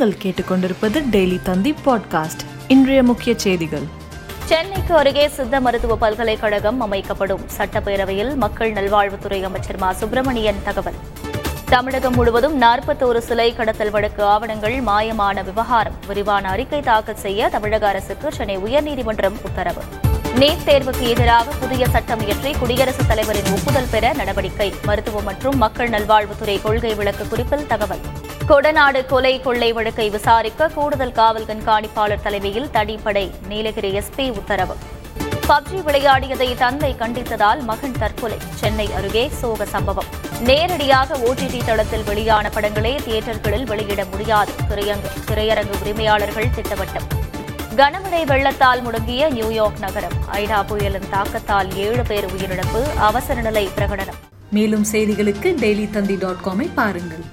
நீங்கள் கேட்டுக்கொண்டிருப்பது டெய்லி தந்தி பாட்காஸ்ட். இன்றைய முக்கிய செய்திகள். சென்னைக்கு அருகே சித்த மருத்துவ பல்கலைக்கழகம் அமைக்கப்படும் சட்டப்பேரவையில் மக்கள் நல்வாழ்வுத்துறை அமைச்சர் மா. சுப்பிரமணியன் தகவல். தமிழகம் முழுவதும் நாற்பத்தோரு சிலை கடத்தல் வழக்கு ஆவணங்கள் மாயமான விவகாரம். விரிவான அறிக்கை தாக்கல் செய்ய தமிழக அரசுக்கு சென்னை உயர்நீதிமன்றம் உத்தரவு. நீட் தேர்வுக்கு எதிராக புதிய சட்டம் இயற்றி குடியரசுத் தலைவரின் ஒப்புதல் பெற நடவடிக்கை. மருத்துவ மற்றும் மக்கள் நல்வாழ்வுத்துறை கொள்கை விளக்கு குறிப்பில் தகவல். கொடநாடு கொலை கொள்ளை வழக்கை விசாரிக்க கூடுதல் காவல் கண்காணிப்பாளர் தலைமையில் தனிப்படை நீலகிரி எஸ்பி உத்தரவு. பப்ஜி விளையாடியதை தந்தை கண்டித்ததால் மகன் தற்கொலை. சென்னை அருகே சோக சம்பவம். நேரடியாக ஓடிடி தளத்தில் வெளியான படங்களே தியேட்டர்களில் வெளியிட முடியாது. திரையரங்கு உரிமையாளர்கள் திட்டவட்டம். கனமழை வெள்ளத்தால் முடங்கிய நியூயார்க் நகரம். ஐடா புயலின் தாக்கத்தால் ஏழு பேர் உயிரிழப்பு. அவசர நிலை பிரகடனம். மேலும் செய்திகளுக்கு டெய்லி தந்தி டாட் காமை பாருங்கள்.